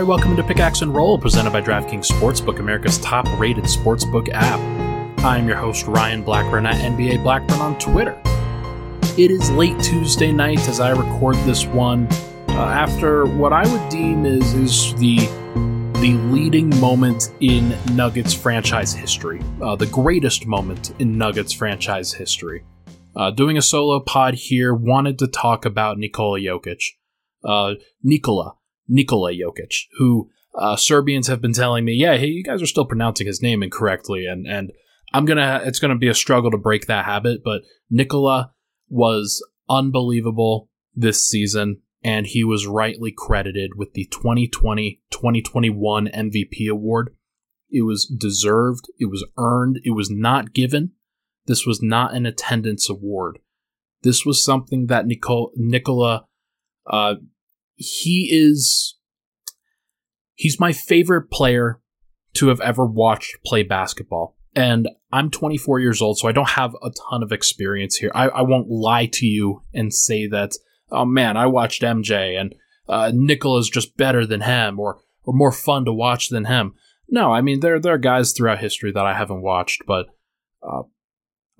Hi, welcome to Pickaxe and Roll, presented by DraftKings Sportsbook, America's top rated sportsbook app. I'm your host, Ryan Blackburn at NBA Blackburn on Twitter. It is late Tuesday night as I record this one uh, after what I would deem is, is the, the leading moment in Nuggets franchise history, uh, the greatest moment in Nuggets franchise history. Uh, doing a solo pod here, wanted to talk about Nikola Jokic. Uh, Nikola, Nikola Jokic, who uh, Serbians have been telling me, yeah, hey, you guys are still pronouncing his name incorrectly, and and I'm gonna, it's gonna be a struggle to break that habit, but Nikola was unbelievable this season, and he was rightly credited with the 2020 2021 MVP award. It was deserved, it was earned, it was not given. This was not an attendance award. This was something that Nicole, Nikola uh, he is he's my favorite player to have ever watched play basketball. And I'm 24 years old, so I don't have a ton of experience here. I, I won't lie to you and say that, oh man, I watched MJ and uh, Nikola's just better than him or, or more fun to watch than him. No, I mean, there, there are guys throughout history that I haven't watched, but uh,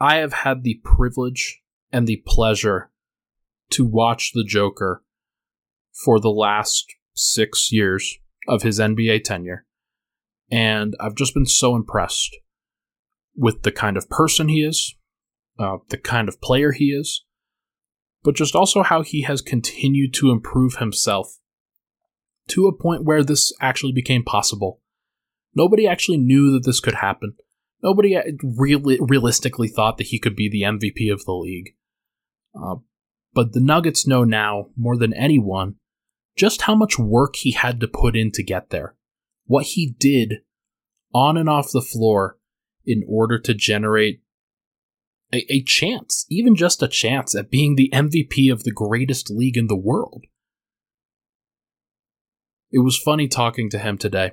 I have had the privilege and the pleasure to watch the Joker for the last six years of his NBA tenure. And I've just been so impressed with the kind of person he is, uh, the kind of player he is, but just also how he has continued to improve himself to a point where this actually became possible. Nobody actually knew that this could happen. Nobody really realistically thought that he could be the MVP of the league. Uh, but the Nuggets know now, more than anyone, just how much work he had to put in to get there. What he did on and off the floor in order to generate a, a, chance, even just a chance, at being the MVP of the greatest league in the world. It was funny talking to him today.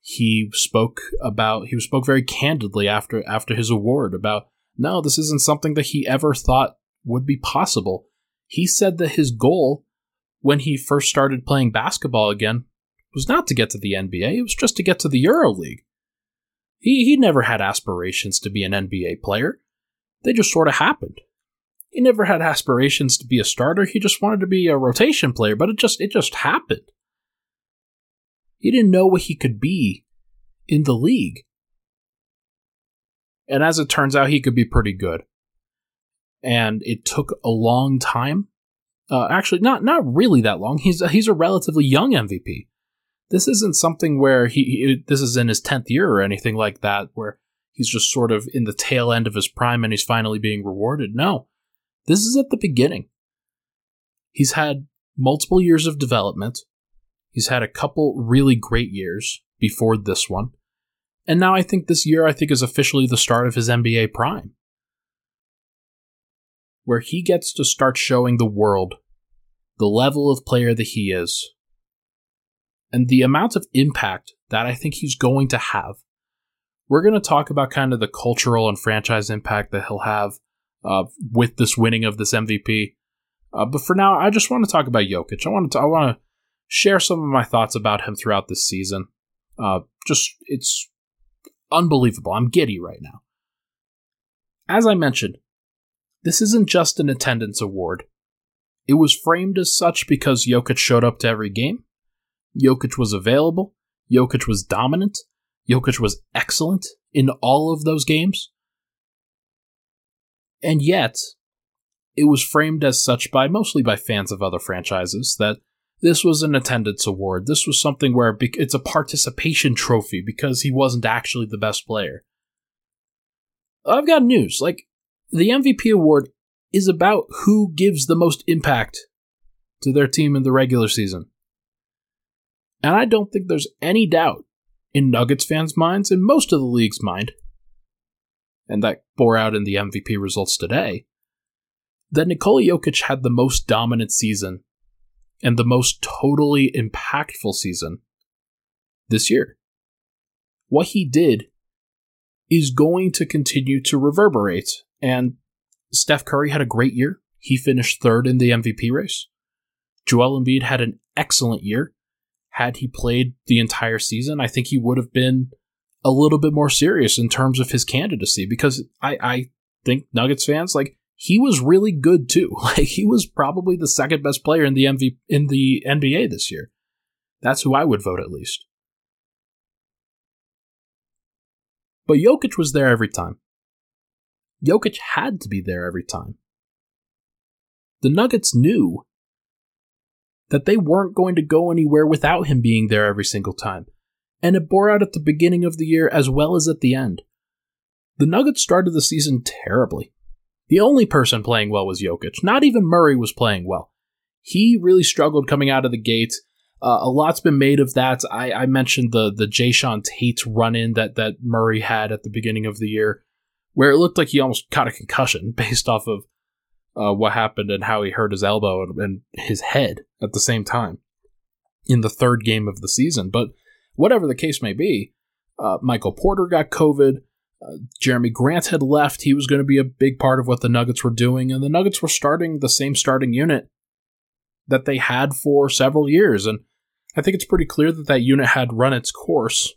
He spoke about he spoke very candidly after after his award about no, this isn't something that he ever thought would be possible. He said that his goal when he first started playing basketball again was not to get to the NBA, it was just to get to the EuroLeague. He, he never had aspirations to be an NBA player. They just sort of happened. He never had aspirations to be a starter. He just wanted to be a rotation player, but it just it just happened. He didn't know what he could be in the league. And as it turns out, he could be pretty good. And it took a long time uh, actually, not not really that long. He's he's a relatively young MVP. This isn't something where he, he this is in his tenth year or anything like that, where he's just sort of in the tail end of his prime and he's finally being rewarded. No, this is at the beginning. He's had multiple years of development. He's had a couple really great years before this one. And now I think this year I think is officially the start of his NBA prime where he gets to start showing the world the level of player that he is and the amount of impact that I think he's going to have. We're going to talk about kind of the cultural and franchise impact that he'll have uh, with this winning of this MVP. Uh, but for now, I just want to talk about Jokic. I want to I want to share some of my thoughts about him throughout this season. Uh, just it's unbelievable. I'm giddy right now. As I mentioned, this isn't just an attendance award. It was framed as such because Jokic showed up to every game. Jokic was available. Jokic was dominant. Jokic was excellent in all of those games. And yet, it was framed as such by mostly by fans of other franchises that this was an attendance award. This was something where it's a participation trophy because he wasn't actually the best player. I've got news. Like, the MVP award is about who gives the most impact to their team in the regular season. And I don't think there's any doubt in Nuggets fans' minds and most of the league's mind, and that bore out in the MVP results today, that Nikola Jokic had the most dominant season and the most totally impactful season this year. What he did is going to continue to reverberate and Steph Curry had a great year. He finished third in the MVP race. Joel Embiid had an excellent year. had he played the entire season, I think he would have been a little bit more serious in terms of his candidacy because I, I think Nuggets fans like he was really good too. Like he was probably the second best player in the in the NBA this year. That's who I would vote at least. But Jokic was there every time. Jokic had to be there every time. The Nuggets knew that they weren't going to go anywhere without him being there every single time, and it bore out at the beginning of the year as well as at the end. The Nuggets started the season terribly. The only person playing well was Jokic. Not even Murray was playing well. He really struggled coming out of the gate. Uh, a lot's been made of that. I, I mentioned the the Jae'Sean Tate run in that that Murray had at the beginning of the year, where it looked like he almost caught a concussion based off of uh, what happened and how he hurt his elbow and, and his head at the same time in the third game of the season. But whatever the case may be, uh, Michael Porter got COVID. Uh, Jerami Grant had left. He was going to be a big part of what the Nuggets were doing, and the Nuggets were starting the same starting unit that they had for several years. And I think it's pretty clear that that unit had run its course.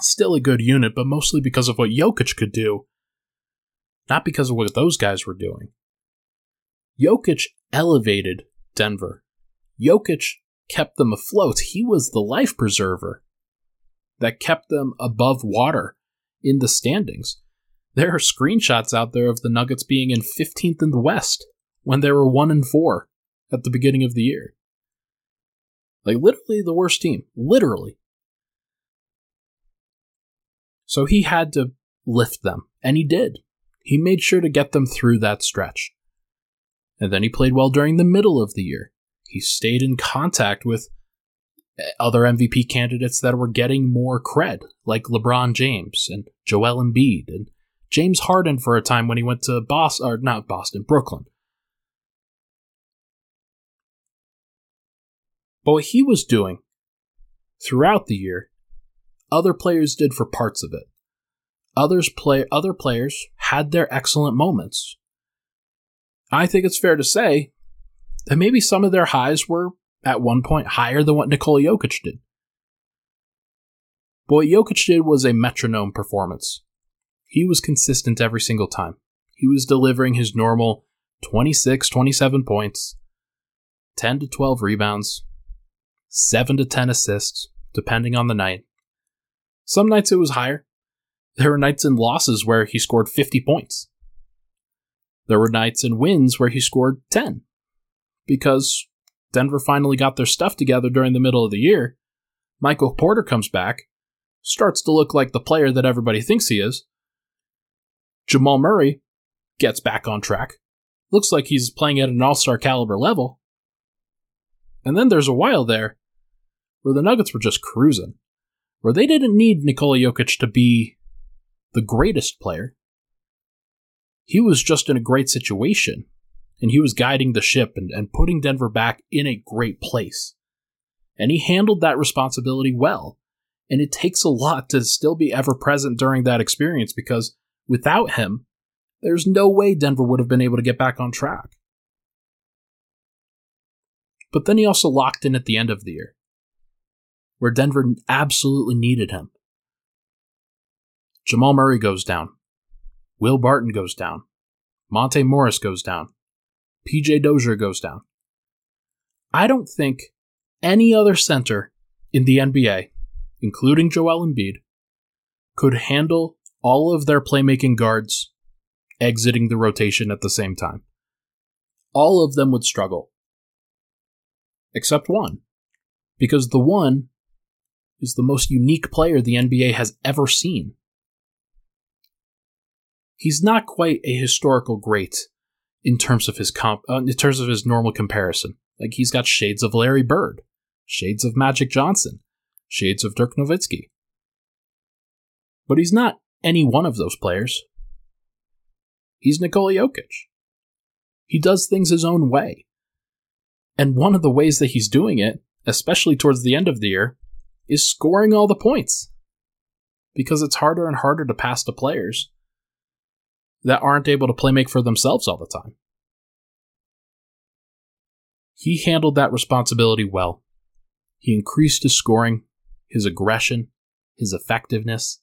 Still a good unit, but mostly because of what Jokic could do, not because of what those guys were doing. Jokic elevated Denver. Jokic kept them afloat. He was the life preserver that kept them above water in the standings. There are screenshots out there of the Nuggets being in 15th in the West when they were 1 and 4 at the beginning of the year. Like literally the worst team, literally. So he had to lift them, and he did. He made sure to get them through that stretch. And then he played well during the middle of the year. He stayed in contact with eh, other MVP candidates that were getting more cred, like LeBron James and Joel Embiid and James Harden for a time when he went to Boston, or not Boston, Brooklyn. But what he was doing throughout the year, other players did for parts of it. Others play other players had their excellent moments. I think it's fair to say that maybe some of their highs were at one point higher than what Nikola Jokic did. But what Jokic did was a metronome performance. He was consistent every single time. He was delivering his normal 26, 27 points, 10 to 12 rebounds, 7 to 10 assists, depending on the night. Some nights it was higher. There were nights in losses where he scored 50 points. There were nights in wins where he scored 10 because Denver finally got their stuff together during the middle of the year. Michael Porter comes back, starts to look like the player that everybody thinks he is. Jamal Murray gets back on track. Looks like he's playing at an all star caliber level. And then there's a while there where the Nuggets were just cruising, where they didn't need Nikola Jokic to be the greatest player. He was just in a great situation, and he was guiding the ship and, and putting Denver back in a great place. And he handled that responsibility well. And it takes a lot to still be ever present during that experience because without him, there's no way Denver would have been able to get back on track. But then he also locked in at the end of the year where Denver absolutely needed him. Jamal Murray goes down. Will Barton goes down. Monte Morris goes down. PJ Dozier goes down. I don't think any other center in the NBA, including Joel Embiid, could handle all of their playmaking guards exiting the rotation at the same time. All of them would struggle. Except one. Because the one is the most unique player the NBA has ever seen. He's not quite a historical great in terms of his comp, uh, in terms of his normal comparison. Like he's got shades of Larry Bird, shades of Magic Johnson, shades of Dirk Nowitzki. But he's not any one of those players. He's Nikola Jokic. He does things his own way. And one of the ways that he's doing it, especially towards the end of the year, is scoring all the points. Because it's harder and harder to pass to players that aren't able to play make for themselves all the time. He handled that responsibility well. He increased his scoring, his aggression, his effectiveness,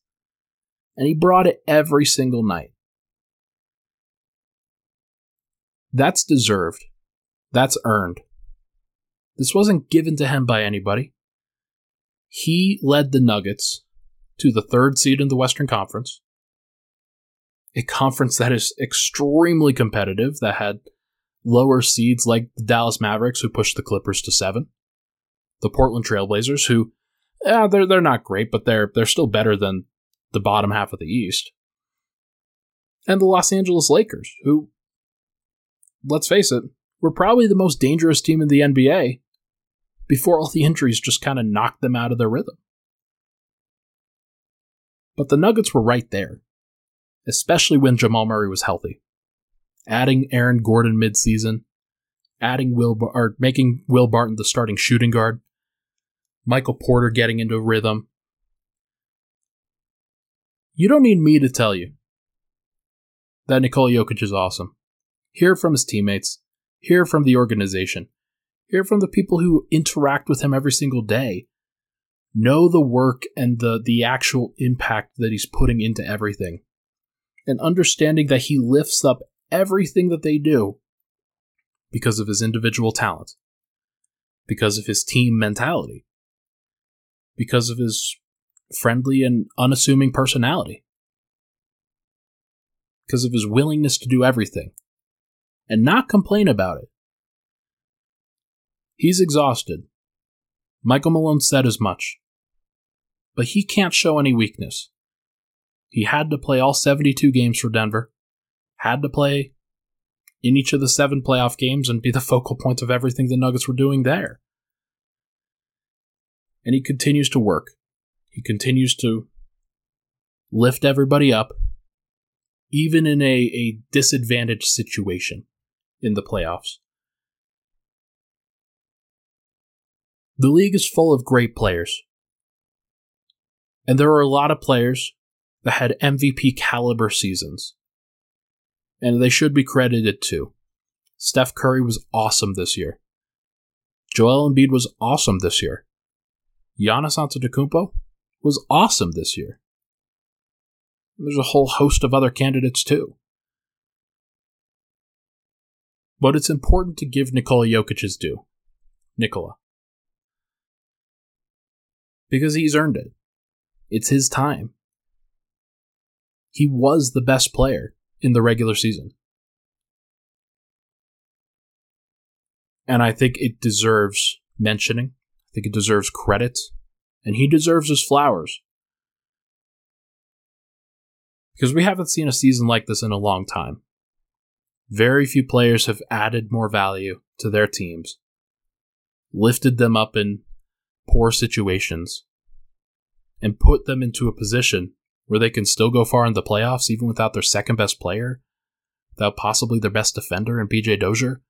and he brought it every single night. That's deserved. That's earned. This wasn't given to him by anybody. He led the Nuggets to the third seed in the Western Conference, a conference that is extremely competitive, that had lower seeds like the Dallas Mavericks, who pushed the Clippers to seven, the Portland Trailblazers, who, yeah, they're they're not great, but they're they're still better than the bottom half of the East, and the Los Angeles Lakers, who, let's face it, were probably the most dangerous team in the NBA before all the injuries just kind of knocked them out of their rhythm. But the Nuggets were right there, especially when Jamal Murray was healthy. Adding Aaron Gordon midseason, adding Will or making Will Barton the starting shooting guard, Michael Porter getting into rhythm. You don't need me to tell you that Nikola Jokic is awesome. Hear from his teammates, hear from the organization, hear from the people who interact with him every single day. Know the work and the, the actual impact that he's putting into everything. And understanding that he lifts up everything that they do because of his individual talent, because of his team mentality, because of his friendly and unassuming personality, because of his willingness to do everything and not complain about it. He's exhausted. Michael Malone said as much. But he can't show any weakness. He had to play all 72 games for Denver, had to play in each of the seven playoff games and be the focal point of everything the Nuggets were doing there. And he continues to work. He continues to lift everybody up, even in a, a disadvantaged situation in the playoffs. The league is full of great players. And there are a lot of players that had MVP caliber seasons and they should be credited too. Steph Curry was awesome this year. Joel Embiid was awesome this year. Giannis Antetokounmpo was awesome this year. There's a whole host of other candidates too. But it's important to give Nikola Jokic his due. Nikola. Because he's earned it. It's his time. He was the best player in the regular season. And I think it deserves mentioning. I think it deserves credit. And he deserves his flowers. Because we haven't seen a season like this in a long time. Very few players have added more value to their teams, lifted them up in poor situations, and put them into a position where they can still go far in the playoffs even without their second best player, without possibly their best defender in PJ Dozier,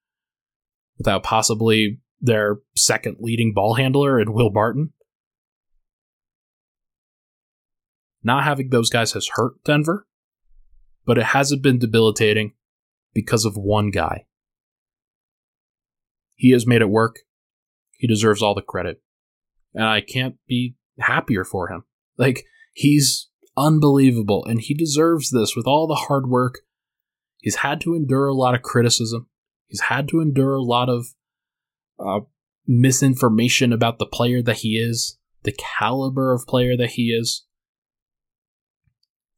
without possibly their second leading ball handler in Will Barton. Not having those guys has hurt Denver, but it hasn't been debilitating because of one guy. He has made it work. He deserves all the credit. And I can't be happier for him. Like, he's unbelievable, and he deserves this with all the hard work. He's had to endure a lot of criticism. He's had to endure a lot of uh, misinformation about the player that he is, the caliber of player that he is.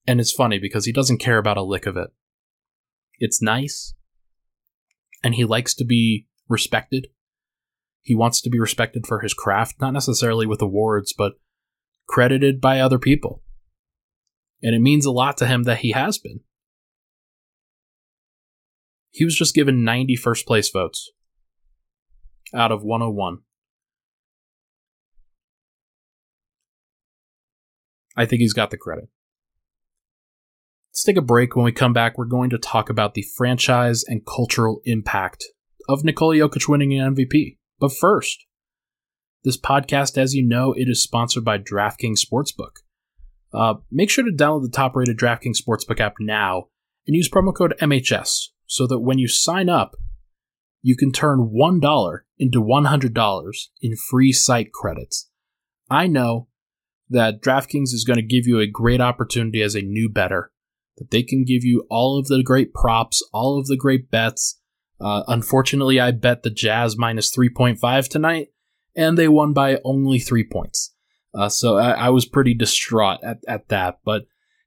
And it's funny because he doesn't care about a lick of it. It's nice, and he likes to be respected. He wants to be respected for his craft, not necessarily with awards, but credited by other people and it means a lot to him that he has been. He was just given 90 first place votes out of 101. I think he's got the credit. Let's take a break. When we come back, we're going to talk about the franchise and cultural impact of Nikola Jokic winning an MVP. But first, this podcast, as you know, it is sponsored by DraftKings Sportsbook. Uh, make sure to download the top rated DraftKings Sportsbook app now and use promo code MHS so that when you sign up, you can turn $1 into $100 in free site credits. I know that DraftKings is going to give you a great opportunity as a new better, that they can give you all of the great props, all of the great bets. Uh, unfortunately, I bet the Jazz minus 3.5 tonight, and they won by only three points. Uh, so I, I, was pretty distraught at, at that, but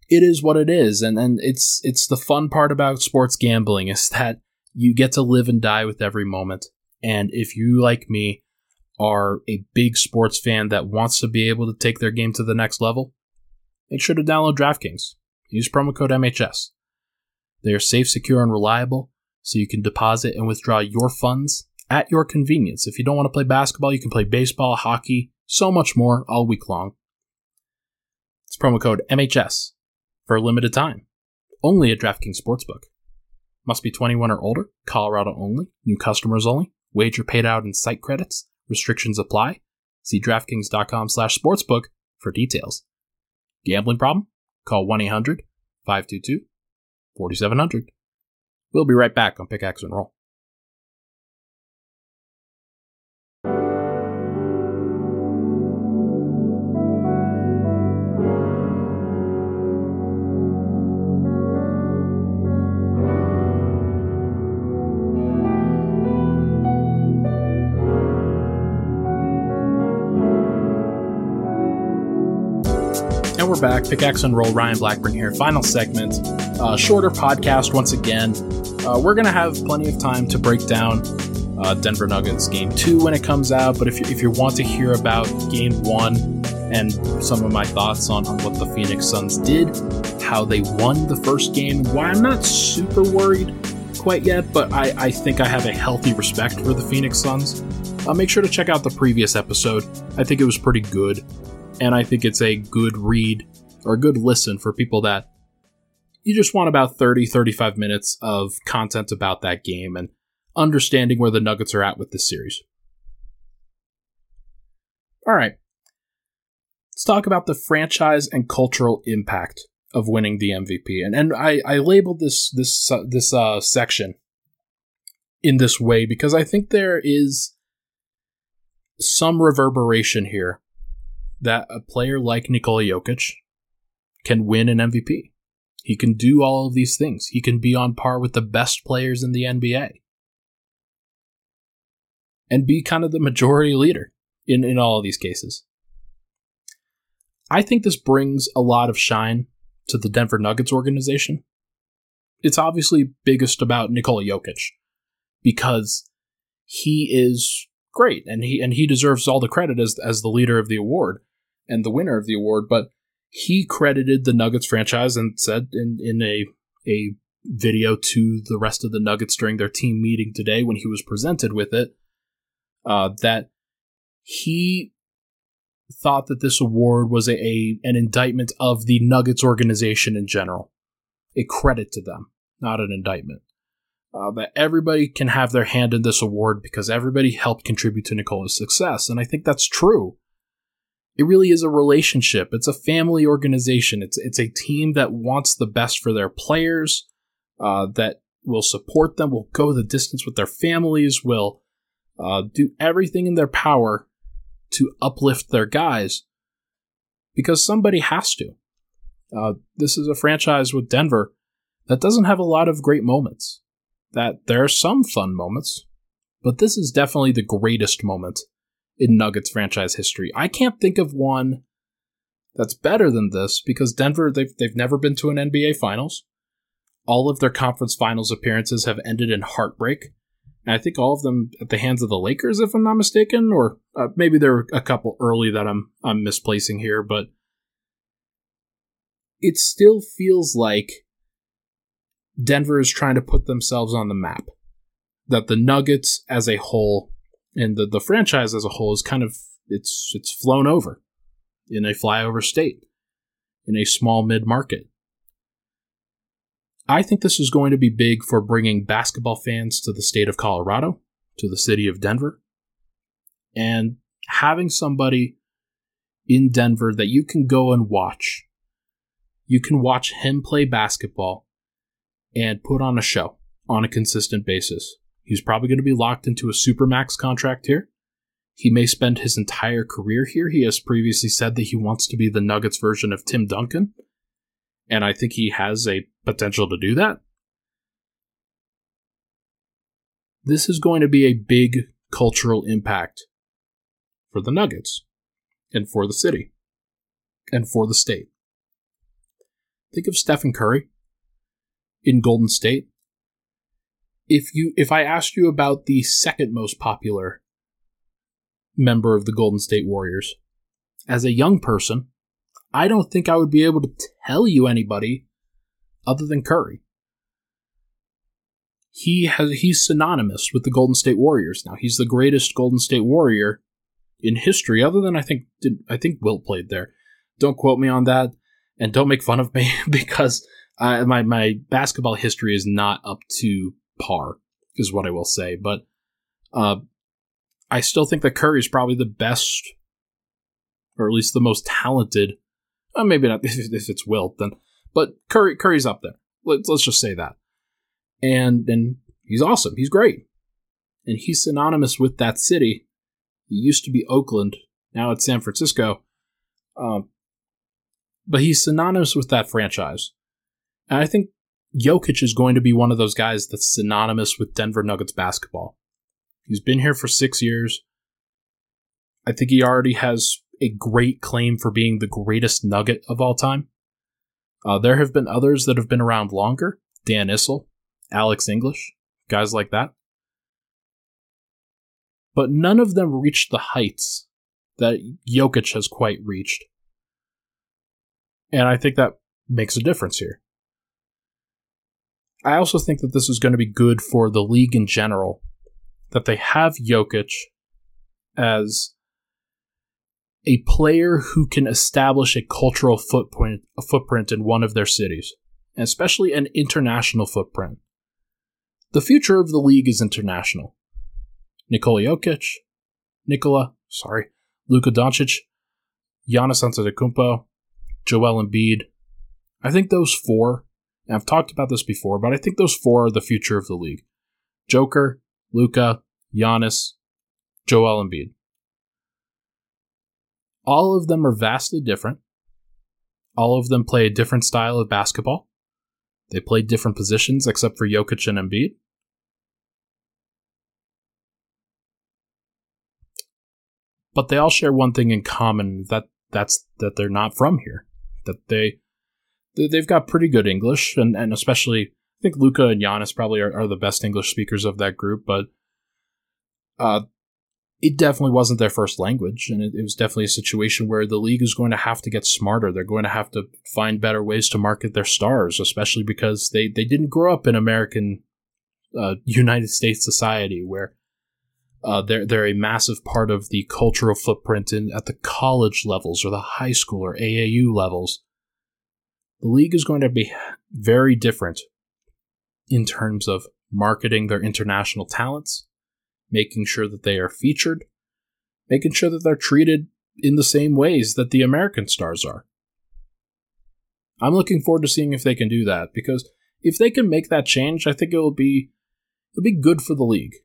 it is what it is, and, and it's it's the fun part about sports gambling is that you get to live and die with every moment. And if you, like me, are a big sports fan that wants to be able to take their game to the next level, make sure to download DraftKings. Use promo code MHS. They are safe, secure, and reliable, so you can deposit and withdraw your funds at your convenience. If you don't want to play basketball, you can play baseball, hockey, so much more all week long. It's promo code MHS for a limited time, only at DraftKings Sportsbook. Must be 21 or older, Colorado only, new customers only, wager paid out in site credits, restrictions apply. See DraftKings.com slash sportsbook for details. Gambling problem? Call 1-800-522-4700. We'll be right back on Pickaxe and Roll. And we're back. Pickaxe and Roll, Ryan Blackburn here. Final segment. Uh, shorter podcast once again. Uh, we're going to have plenty of time to break down uh, Denver Nuggets game two when it comes out. But if you, if you want to hear about game one and some of my thoughts on, on what the Phoenix Suns did, how they won the first game, why I'm not super worried quite yet, but I, I think I have a healthy respect for the Phoenix Suns. Uh, make sure to check out the previous episode. I think it was pretty good and I think it's a good read or a good listen for people that you just want about 30 35 minutes of content about that game and understanding where the Nuggets are at with this series. All right. Let's talk about the franchise and cultural impact of winning the MVP. And and I, I labeled this this uh, this uh, section in this way because I think there is some reverberation here that a player like Nikola Jokic can win an MVP. He can do all of these things. He can be on par with the best players in the NBA and be kind of the majority leader in, in all of these cases. I think this brings a lot of shine to the Denver Nuggets organization. It's obviously biggest about Nikola Jokic because he is great and he and he deserves all the credit as as the leader of the award and the winner of the award, but he credited the Nuggets franchise and said in, in a a video to the rest of the Nuggets during their team meeting today when he was presented with it uh, that he thought that this award was a, a an indictment of the Nuggets organization in general, a credit to them, not an indictment. Uh, that everybody can have their hand in this award because everybody helped contribute to Nikola's success, and I think that's true it really is a relationship. It's a family organization. It's it's a team that wants the best for their players, uh, that will support them, will go the distance with their families, will uh, do everything in their power to uplift their guys, because somebody has to. Uh, this is a franchise with Denver that doesn't have a lot of great moments. That there are some fun moments, but this is definitely the greatest moment in Nuggets franchise history. I can't think of one that's better than this because Denver they've they've never been to an NBA finals. All of their conference finals appearances have ended in heartbreak. And I think all of them at the hands of the Lakers, if I'm not mistaken, or uh, maybe there are a couple early that I'm I'm misplacing here, but it still feels like Denver is trying to put themselves on the map. That the Nuggets as a whole and the, the franchise as a whole is kind of it's it's flown over in a flyover state in a small mid market. I think this is going to be big for bringing basketball fans to the state of Colorado, to the city of Denver, and having somebody in Denver that you can go and watch. You can watch him play basketball and put on a show on a consistent basis He's probably going to be locked into a supermax contract here. He may spend his entire career here. He has previously said that he wants to be the Nuggets version of Tim Duncan. And I think he has a potential to do that. This is going to be a big cultural impact for the Nuggets and for the city and for the state. Think of Stephen Curry in Golden State. If you if I asked you about the second most popular member of the Golden State Warriors as a young person, I don't think I would be able to tell you anybody other than Curry. He has he's synonymous with the Golden State Warriors now. He's the greatest Golden State Warrior in history, other than I think did, I think Wilt played there. Don't quote me on that, and don't make fun of me because I, my my basketball history is not up to par, is what I will say. But uh, I still think that Curry is probably the best, or at least the most talented. Uh, maybe not if, if it's Wilt, then, but Curry Curry's up there. Let's let's just say that, and then he's awesome. He's great, and he's synonymous with that city. He used to be Oakland, now it's San Francisco. Um, but he's synonymous with that franchise. And I think Jokic is going to be one of those guys that's synonymous with Denver Nuggets basketball. He's been here for six years. I think he already has a great claim for being the greatest Nugget of all time. Uh, there have been others that have been around longer Dan Issel, Alex English, guys like that. But none of them reached the heights that Jokic has quite reached. And I think that makes a difference here. I also think that this is going to be good for the league in general, that they have Jokic as a player who can establish a cultural footprint, a footprint in one of their cities, especially an international footprint. The future of the league is international. Nikola Jokic, Nikola, sorry, Luka Doncic, Giannis Antetokounmpo, Joel Embiid. I think those four and I've talked about this before, but I think those four are the future of the league Joker, Luka, Giannis, Joel Embiid. All of them are vastly different. All of them play a different style of basketball. They play different positions except for Jokic and Embiid. But they all share one thing in common that that's that they're not from here. That they they've got pretty good English, and, and especially I think Luka and Giannis probably are, are the best English speakers of that group, but uh, it definitely wasn't their first language, and it, it, was definitely a situation where the league is going to have to get smarter. They're going to have to find better ways to market their stars, especially because they, they didn't grow up in American uh, United States society where uh, they're they're a massive part of the cultural footprint in at the college levels or the high school or AAU levels the league is going to be very different in terms of marketing their international talents, making sure that they are featured, making sure that they're treated in the same ways that the American stars are. I'm looking forward to seeing if they can do that because if they can make that change, I think it will be it'll be good for the league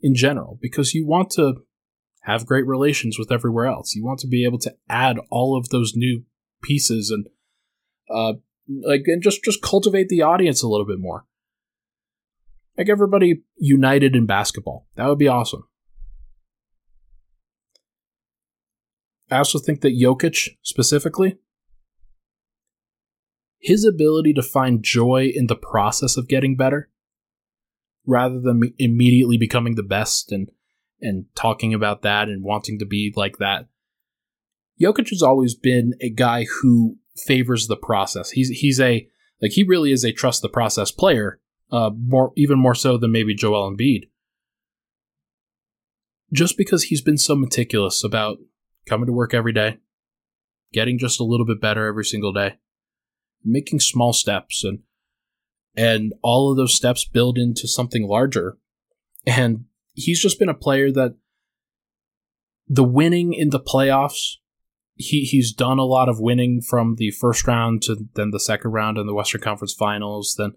in general because you want to have great relations with everywhere else. You want to be able to add all of those new pieces and uh, like and just just cultivate the audience a little bit more. Like everybody united in basketball. That would be awesome. I also think that Jokic specifically, his ability to find joy in the process of getting better, rather than immediately becoming the best and and talking about that and wanting to be like that. Jokic has always been a guy who favors the process. He's he's a like he really is a trust the process player, uh, more even more so than maybe Joel Embiid. Just because he's been so meticulous about coming to work every day, getting just a little bit better every single day, making small steps and and all of those steps build into something larger. And he's just been a player that the winning in the playoffs he he's done a lot of winning from the first round to then the second round in the Western Conference Finals, then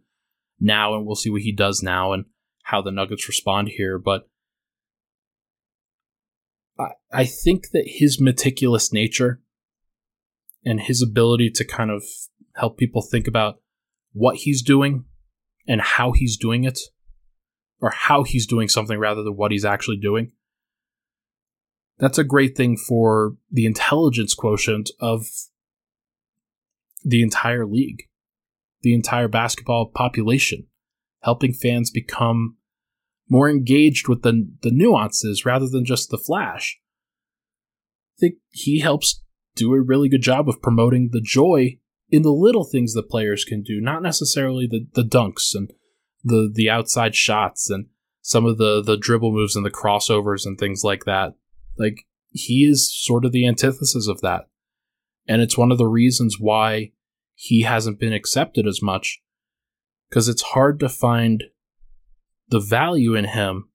now, and we'll see what he does now and how the Nuggets respond here, but I, I think that his meticulous nature and his ability to kind of help people think about what he's doing and how he's doing it, or how he's doing something rather than what he's actually doing. That's a great thing for the intelligence quotient of the entire league, the entire basketball population, helping fans become more engaged with the, the nuances rather than just the flash. I think he helps do a really good job of promoting the joy in the little things that players can do, not necessarily the, the dunks and the the outside shots and some of the the dribble moves and the crossovers and things like that. Like he is sort of the antithesis of that. And it's one of the reasons why he hasn't been accepted as much because it's hard to find the value in him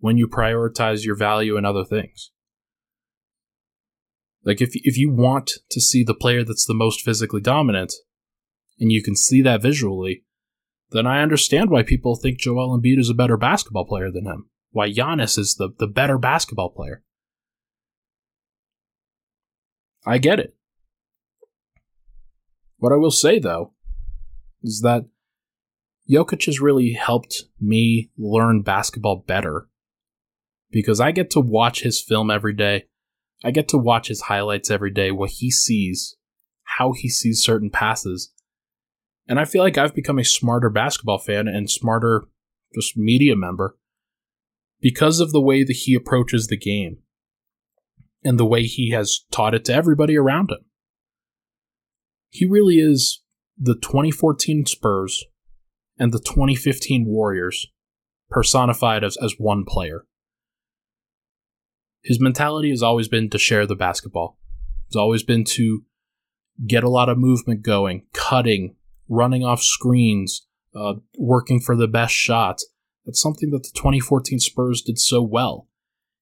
when you prioritize your value in other things. Like if if you want to see the player that's the most physically dominant, and you can see that visually, then I understand why people think Joel Embiid is a better basketball player than him. Why Giannis is the, the better basketball player. I get it. What I will say though is that Jokic has really helped me learn basketball better because I get to watch his film every day I get to watch his highlights every day, what he sees, how he sees certain passes. And I feel like I've become a smarter basketball fan and smarter just media member because of the way that he approaches the game and the way he has taught it to everybody around him. He really is the 2014 Spurs and the 2015 Warriors personified as, as one player. His mentality has always been to share the basketball. It's always been to get a lot of movement going, cutting, running off screens, uh, working for the best shot. That's something that the 2014 Spurs did so well.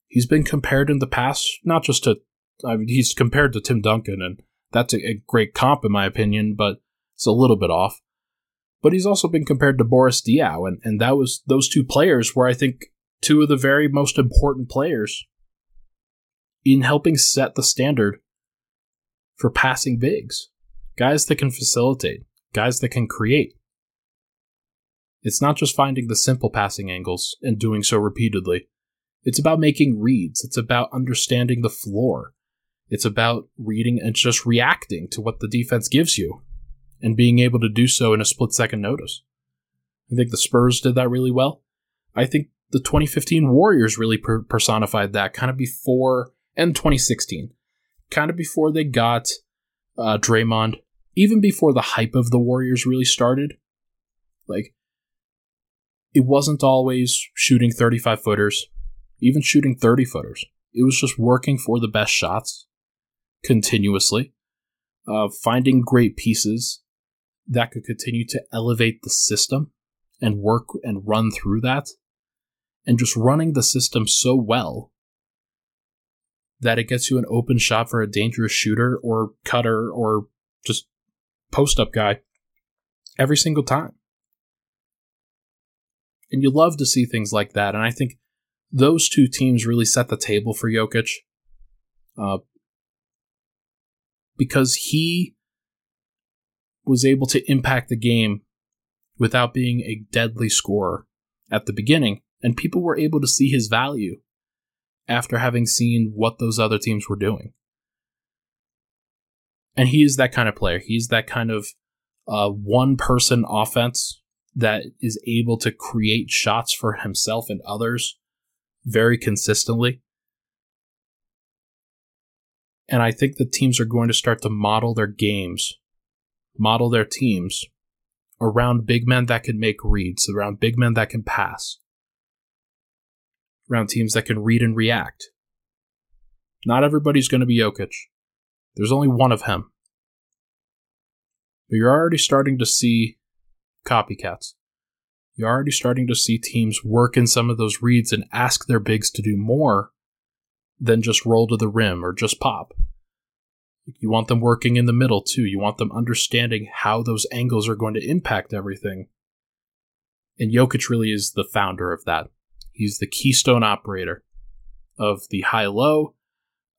He's been compared in the past, not just to, I mean, he's compared to Tim Duncan, and that's a, a great comp in my opinion, but it's a little bit off. But he's also been compared to Boris Diaw, and, and that was those two players were, I think, two of the very most important players in helping set the standard for passing bigs. Guys that can facilitate, guys that can create. It's not just finding the simple passing angles and doing so repeatedly. It's about making reads. It's about understanding the floor. It's about reading and just reacting to what the defense gives you and being able to do so in a split second notice. I think the Spurs did that really well. I think the 2015 Warriors really per- personified that kind of before and 2016, kind of before they got uh, Draymond, even before the hype of the Warriors really started. Like, it wasn't always shooting 35 footers, even shooting 30 footers. It was just working for the best shots continuously, uh, finding great pieces that could continue to elevate the system and work and run through that, and just running the system so well that it gets you an open shot for a dangerous shooter or cutter or just post up guy every single time. And you love to see things like that. And I think those two teams really set the table for Jokic uh, because he was able to impact the game without being a deadly scorer at the beginning. And people were able to see his value after having seen what those other teams were doing. And he is that kind of player. He's that kind of uh, one person offense that is able to create shots for himself and others very consistently. And I think the teams are going to start to model their games, model their teams around big men that can make reads, around big men that can pass around teams that can read and react. Not everybody's going to be Jokic. There's only one of him. But you're already starting to see copycats. You're already starting to see teams work in some of those reads and ask their bigs to do more than just roll to the rim or just pop. You want them working in the middle too. You want them understanding how those angles are going to impact everything. And Jokic really is the founder of that. He's the keystone operator of the high low,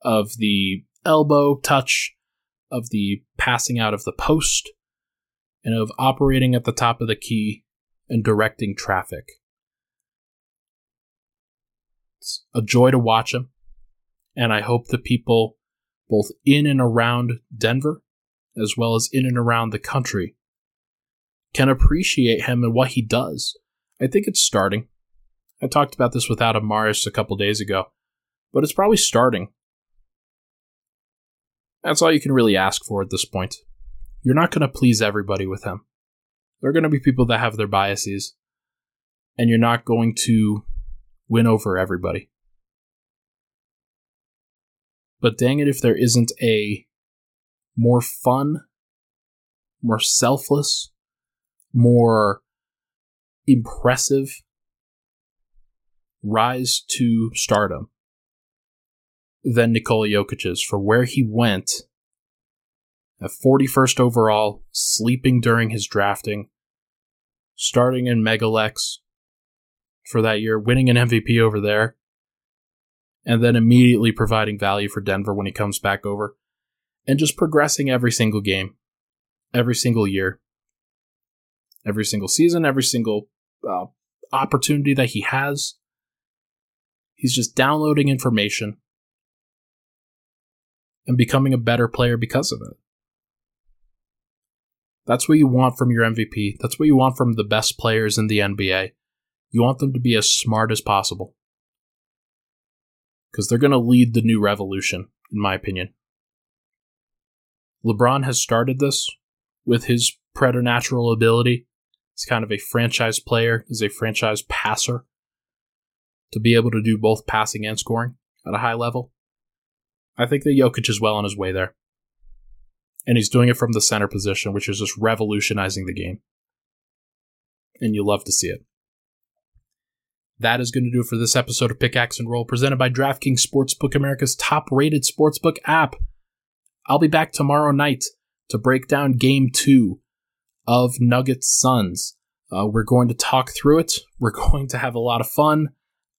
of the elbow touch, of the passing out of the post, and of operating at the top of the key and directing traffic. It's a joy to watch him, and I hope the people both in and around Denver, as well as in and around the country, can appreciate him and what he does. I think it's starting. I talked about this with Adam Mares a couple days ago, but it's probably starting. That's all you can really ask for at this point. You're not going to please everybody with him. There are going to be people that have their biases, and you're not going to win over everybody. But dang it, if there isn't a more fun, more selfless, more impressive rise to stardom than Nikola Jokic's for where he went at 41st overall, sleeping during his drafting, starting in Mega Leks for that year, winning an MVP over there, and then immediately providing value for Denver when he comes back over, and just progressing every single game, every single year, every single season, every single uh, opportunity that he has. He's just downloading information and becoming a better player because of it. That's what you want from your MVP. That's what you want from the best players in the NBA. You want them to be as smart as possible. Because they're going to lead the new revolution, in my opinion. LeBron has started this with his preternatural ability. He's kind of a franchise player, he's a franchise passer to be able to do both passing and scoring at a high level. I think that Jokic is well on his way there and he's doing it from the center position, which is just revolutionizing the game. And you love to see it. That is going to do it for this episode of Pickaxe and Roll, presented by DraftKings Sportsbook, America's top rated sportsbook app. I'll be back tomorrow night to break down game two of Nuggets Suns. Uh, we're going to talk through it. We're going to have a lot of fun.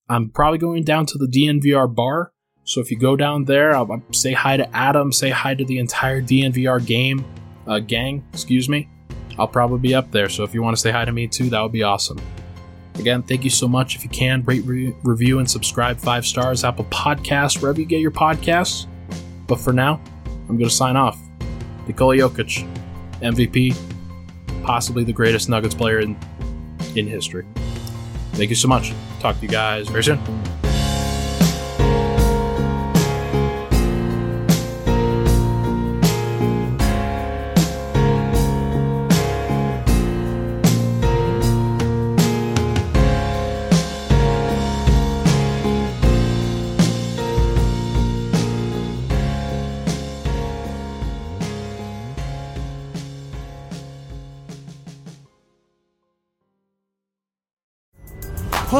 I'm probably going down to the DNVR bar so if you go down there, I'll, I'll say hi to Adam, say hi to the entire DNVR game uh, gang. Excuse me. I'll probably be up there. So if you want to say hi to me too, that would be awesome. Again, thank you so much. If you can, rate, re- review, and subscribe five stars, Apple Podcasts, wherever you get your podcasts. But for now, I'm going to sign off. Nikola Jokic, MVP, possibly the greatest Nuggets player in, in history. Thank you so much. Talk to you guys very soon.